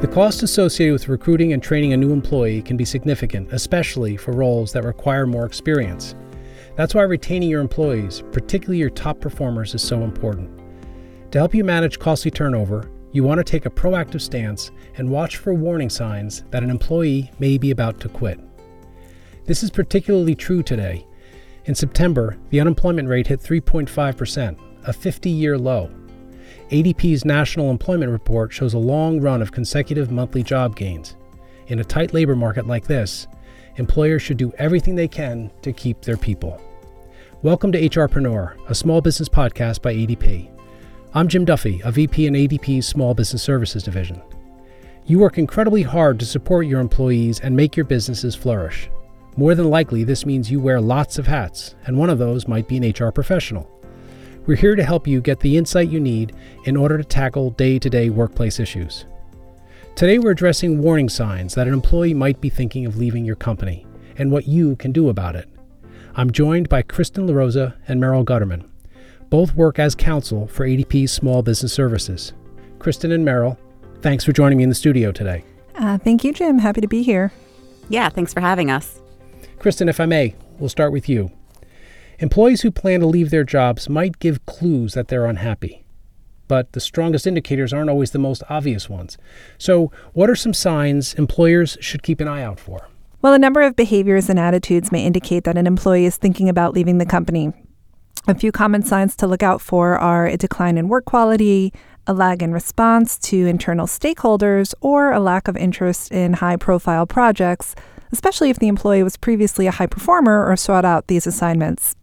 The cost associated with recruiting and training a new employee can be significant, especially for roles that require more experience. That's why retaining your employees, particularly your top performers, is so important. To help you manage costly turnover, you want to take a proactive stance and watch for warning signs that an employee may be about to quit. This is particularly true today. In September, the unemployment rate hit 3.5%, a 50 year low. ADP's National Employment Report shows a long run of consecutive monthly job gains. In a tight labor market like this, employers should do everything they can to keep their people. Welcome to HRpreneur, a small business podcast by ADP. I'm Jim Duffy, a VP in ADP's Small Business Services Division. You work incredibly hard to support your employees and make your businesses flourish. More than likely, this means you wear lots of hats, and one of those might be an HR professional. We're here to help you get the insight you need in order to tackle day to day workplace issues. Today, we're addressing warning signs that an employee might be thinking of leaving your company and what you can do about it. I'm joined by Kristen LaRosa and Merrill Gutterman. Both work as counsel for ADP's Small Business Services. Kristen and Merrill, thanks for joining me in the studio today. Uh, thank you, Jim. Happy to be here. Yeah, thanks for having us. Kristen, if I may, we'll start with you. Employees who plan to leave their jobs might give clues that they're unhappy, but the strongest indicators aren't always the most obvious ones. So, what are some signs employers should keep an eye out for? Well, a number of behaviors and attitudes may indicate that an employee is thinking about leaving the company. A few common signs to look out for are a decline in work quality, a lag in response to internal stakeholders, or a lack of interest in high profile projects, especially if the employee was previously a high performer or sought out these assignments.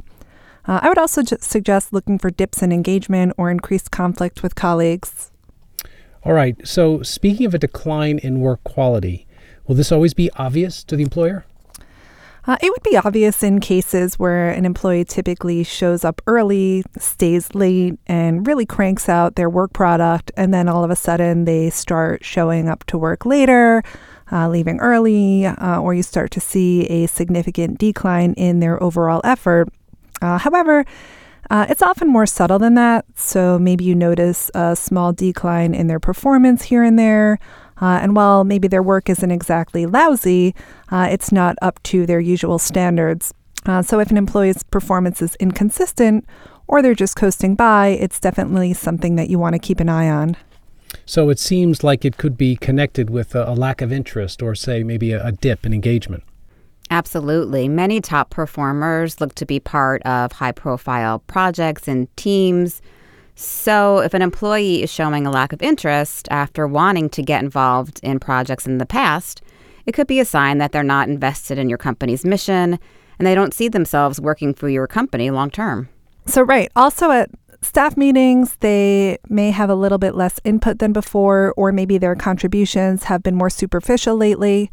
Uh, I would also suggest looking for dips in engagement or increased conflict with colleagues. All right. So, speaking of a decline in work quality, will this always be obvious to the employer? Uh, it would be obvious in cases where an employee typically shows up early, stays late, and really cranks out their work product, and then all of a sudden they start showing up to work later, uh, leaving early, uh, or you start to see a significant decline in their overall effort. Uh, however, uh, it's often more subtle than that, so maybe you notice a small decline in their performance here and there. Uh, and while maybe their work isn't exactly lousy, uh, it's not up to their usual standards. Uh, so if an employee's performance is inconsistent or they're just coasting by, it's definitely something that you want to keep an eye on. So it seems like it could be connected with a, a lack of interest or, say, maybe a, a dip in engagement. Absolutely. Many top performers look to be part of high profile projects and teams. So, if an employee is showing a lack of interest after wanting to get involved in projects in the past, it could be a sign that they're not invested in your company's mission and they don't see themselves working for your company long term. So, right. Also, at staff meetings, they may have a little bit less input than before, or maybe their contributions have been more superficial lately.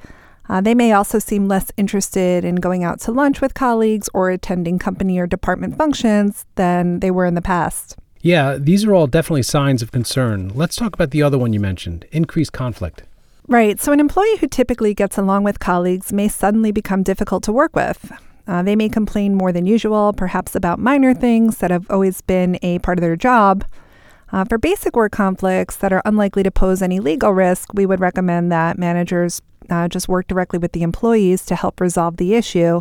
Uh, they may also seem less interested in going out to lunch with colleagues or attending company or department functions than they were in the past. Yeah, these are all definitely signs of concern. Let's talk about the other one you mentioned increased conflict. Right. So, an employee who typically gets along with colleagues may suddenly become difficult to work with. Uh, they may complain more than usual, perhaps about minor things that have always been a part of their job. Uh, for basic work conflicts that are unlikely to pose any legal risk, we would recommend that managers uh, just work directly with the employees to help resolve the issue.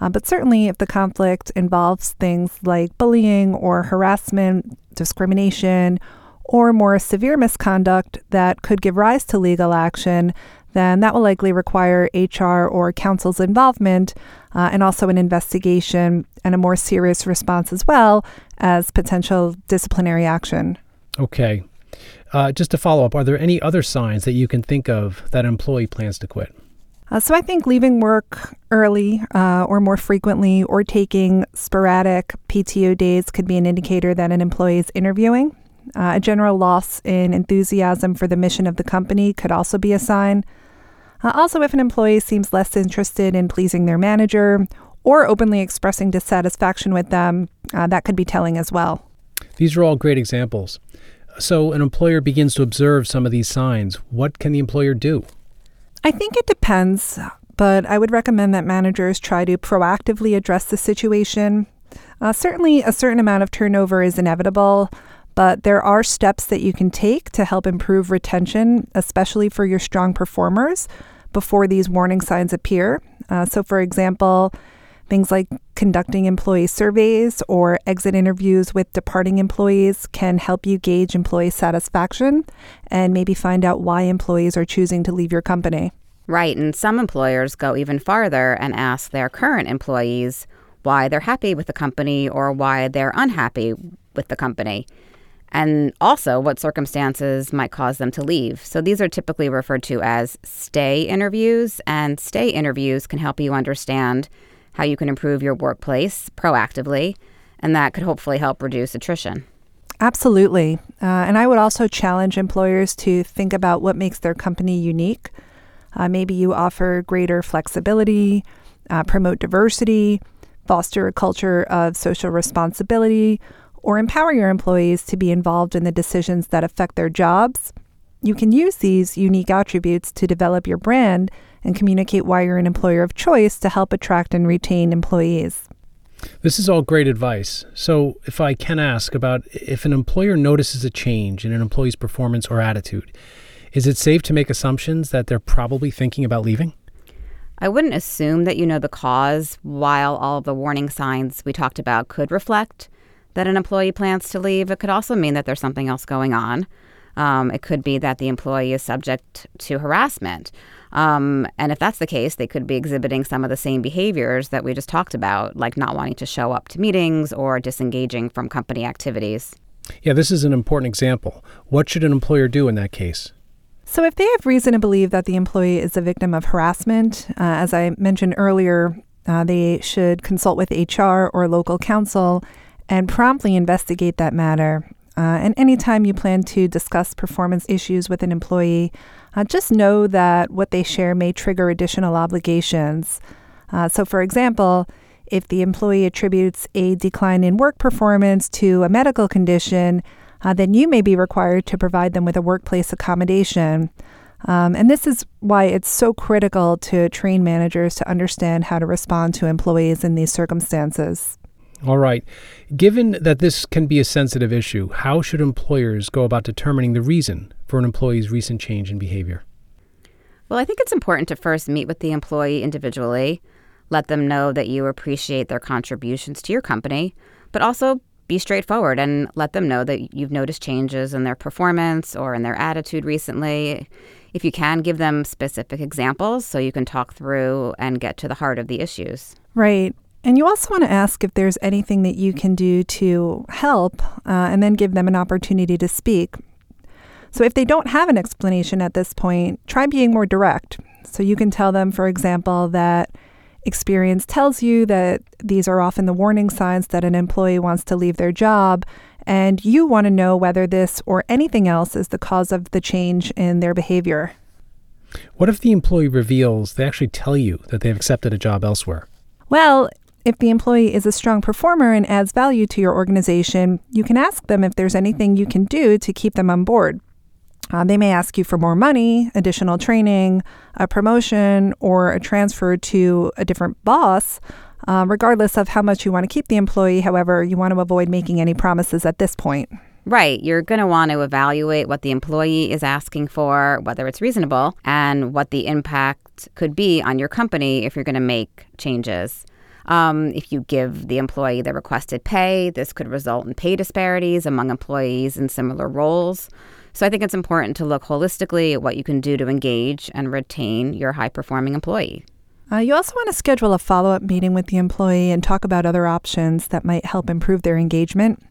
Uh, but certainly, if the conflict involves things like bullying or harassment, discrimination, or more severe misconduct that could give rise to legal action, then that will likely require HR or counsel's involvement uh, and also an investigation and a more serious response as well as potential disciplinary action. Okay. Uh, just to follow up, are there any other signs that you can think of that an employee plans to quit? Uh, so I think leaving work early uh, or more frequently or taking sporadic PTO days could be an indicator that an employee is interviewing. Uh, a general loss in enthusiasm for the mission of the company could also be a sign. Uh, also, if an employee seems less interested in pleasing their manager or openly expressing dissatisfaction with them, uh, that could be telling as well. These are all great examples. So, an employer begins to observe some of these signs. What can the employer do? I think it depends, but I would recommend that managers try to proactively address the situation. Uh, certainly, a certain amount of turnover is inevitable, but there are steps that you can take to help improve retention, especially for your strong performers, before these warning signs appear. Uh, so, for example, things like conducting employee surveys or exit interviews with departing employees can help you gauge employee satisfaction and maybe find out why employees are choosing to leave your company. Right, and some employers go even farther and ask their current employees why they're happy with the company or why they're unhappy with the company and also what circumstances might cause them to leave. So these are typically referred to as stay interviews, and stay interviews can help you understand how you can improve your workplace proactively, and that could hopefully help reduce attrition. Absolutely. Uh, and I would also challenge employers to think about what makes their company unique. Uh, maybe you offer greater flexibility, uh, promote diversity, foster a culture of social responsibility, or empower your employees to be involved in the decisions that affect their jobs. You can use these unique attributes to develop your brand and communicate why you're an employer of choice to help attract and retain employees. This is all great advice. So, if I can ask about if an employer notices a change in an employee's performance or attitude, is it safe to make assumptions that they're probably thinking about leaving? I wouldn't assume that you know the cause while all of the warning signs we talked about could reflect that an employee plans to leave. It could also mean that there's something else going on. Um, it could be that the employee is subject to harassment. Um, and if that's the case, they could be exhibiting some of the same behaviors that we just talked about, like not wanting to show up to meetings or disengaging from company activities. Yeah, this is an important example. What should an employer do in that case? So, if they have reason to believe that the employee is a victim of harassment, uh, as I mentioned earlier, uh, they should consult with HR or local counsel and promptly investigate that matter. Uh, and anytime you plan to discuss performance issues with an employee, uh, just know that what they share may trigger additional obligations. Uh, so, for example, if the employee attributes a decline in work performance to a medical condition, uh, then you may be required to provide them with a workplace accommodation. Um, and this is why it's so critical to train managers to understand how to respond to employees in these circumstances. All right. Given that this can be a sensitive issue, how should employers go about determining the reason for an employee's recent change in behavior? Well, I think it's important to first meet with the employee individually, let them know that you appreciate their contributions to your company, but also be straightforward and let them know that you've noticed changes in their performance or in their attitude recently. If you can, give them specific examples so you can talk through and get to the heart of the issues. Right. And you also want to ask if there's anything that you can do to help uh, and then give them an opportunity to speak. So, if they don't have an explanation at this point, try being more direct. So, you can tell them, for example, that experience tells you that these are often the warning signs that an employee wants to leave their job, and you want to know whether this or anything else is the cause of the change in their behavior. What if the employee reveals they actually tell you that they've accepted a job elsewhere? Well, if the employee is a strong performer and adds value to your organization, you can ask them if there's anything you can do to keep them on board. Uh, they may ask you for more money, additional training, a promotion, or a transfer to a different boss. Uh, regardless of how much you want to keep the employee, however, you want to avoid making any promises at this point. Right. You're going to want to evaluate what the employee is asking for, whether it's reasonable, and what the impact could be on your company if you're going to make changes. Um, if you give the employee the requested pay, this could result in pay disparities among employees in similar roles. So I think it's important to look holistically at what you can do to engage and retain your high performing employee. Uh, you also want to schedule a follow up meeting with the employee and talk about other options that might help improve their engagement.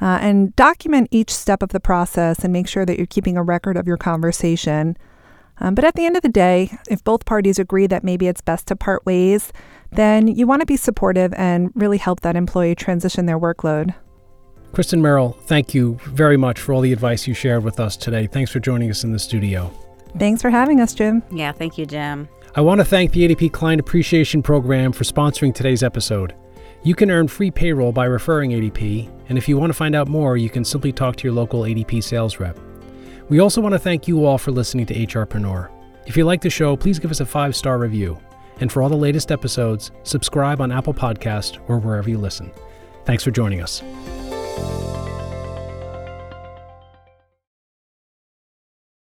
Uh, and document each step of the process and make sure that you're keeping a record of your conversation. Um, but at the end of the day, if both parties agree that maybe it's best to part ways, then you want to be supportive and really help that employee transition their workload. Kristen Merrill, thank you very much for all the advice you shared with us today. Thanks for joining us in the studio. Thanks for having us, Jim. Yeah, thank you, Jim. I want to thank the ADP Client Appreciation Program for sponsoring today's episode. You can earn free payroll by referring ADP, and if you want to find out more, you can simply talk to your local ADP sales rep. We also want to thank you all for listening to HRpreneur. If you like the show, please give us a five star review. And for all the latest episodes, subscribe on Apple Podcast or wherever you listen. Thanks for joining us.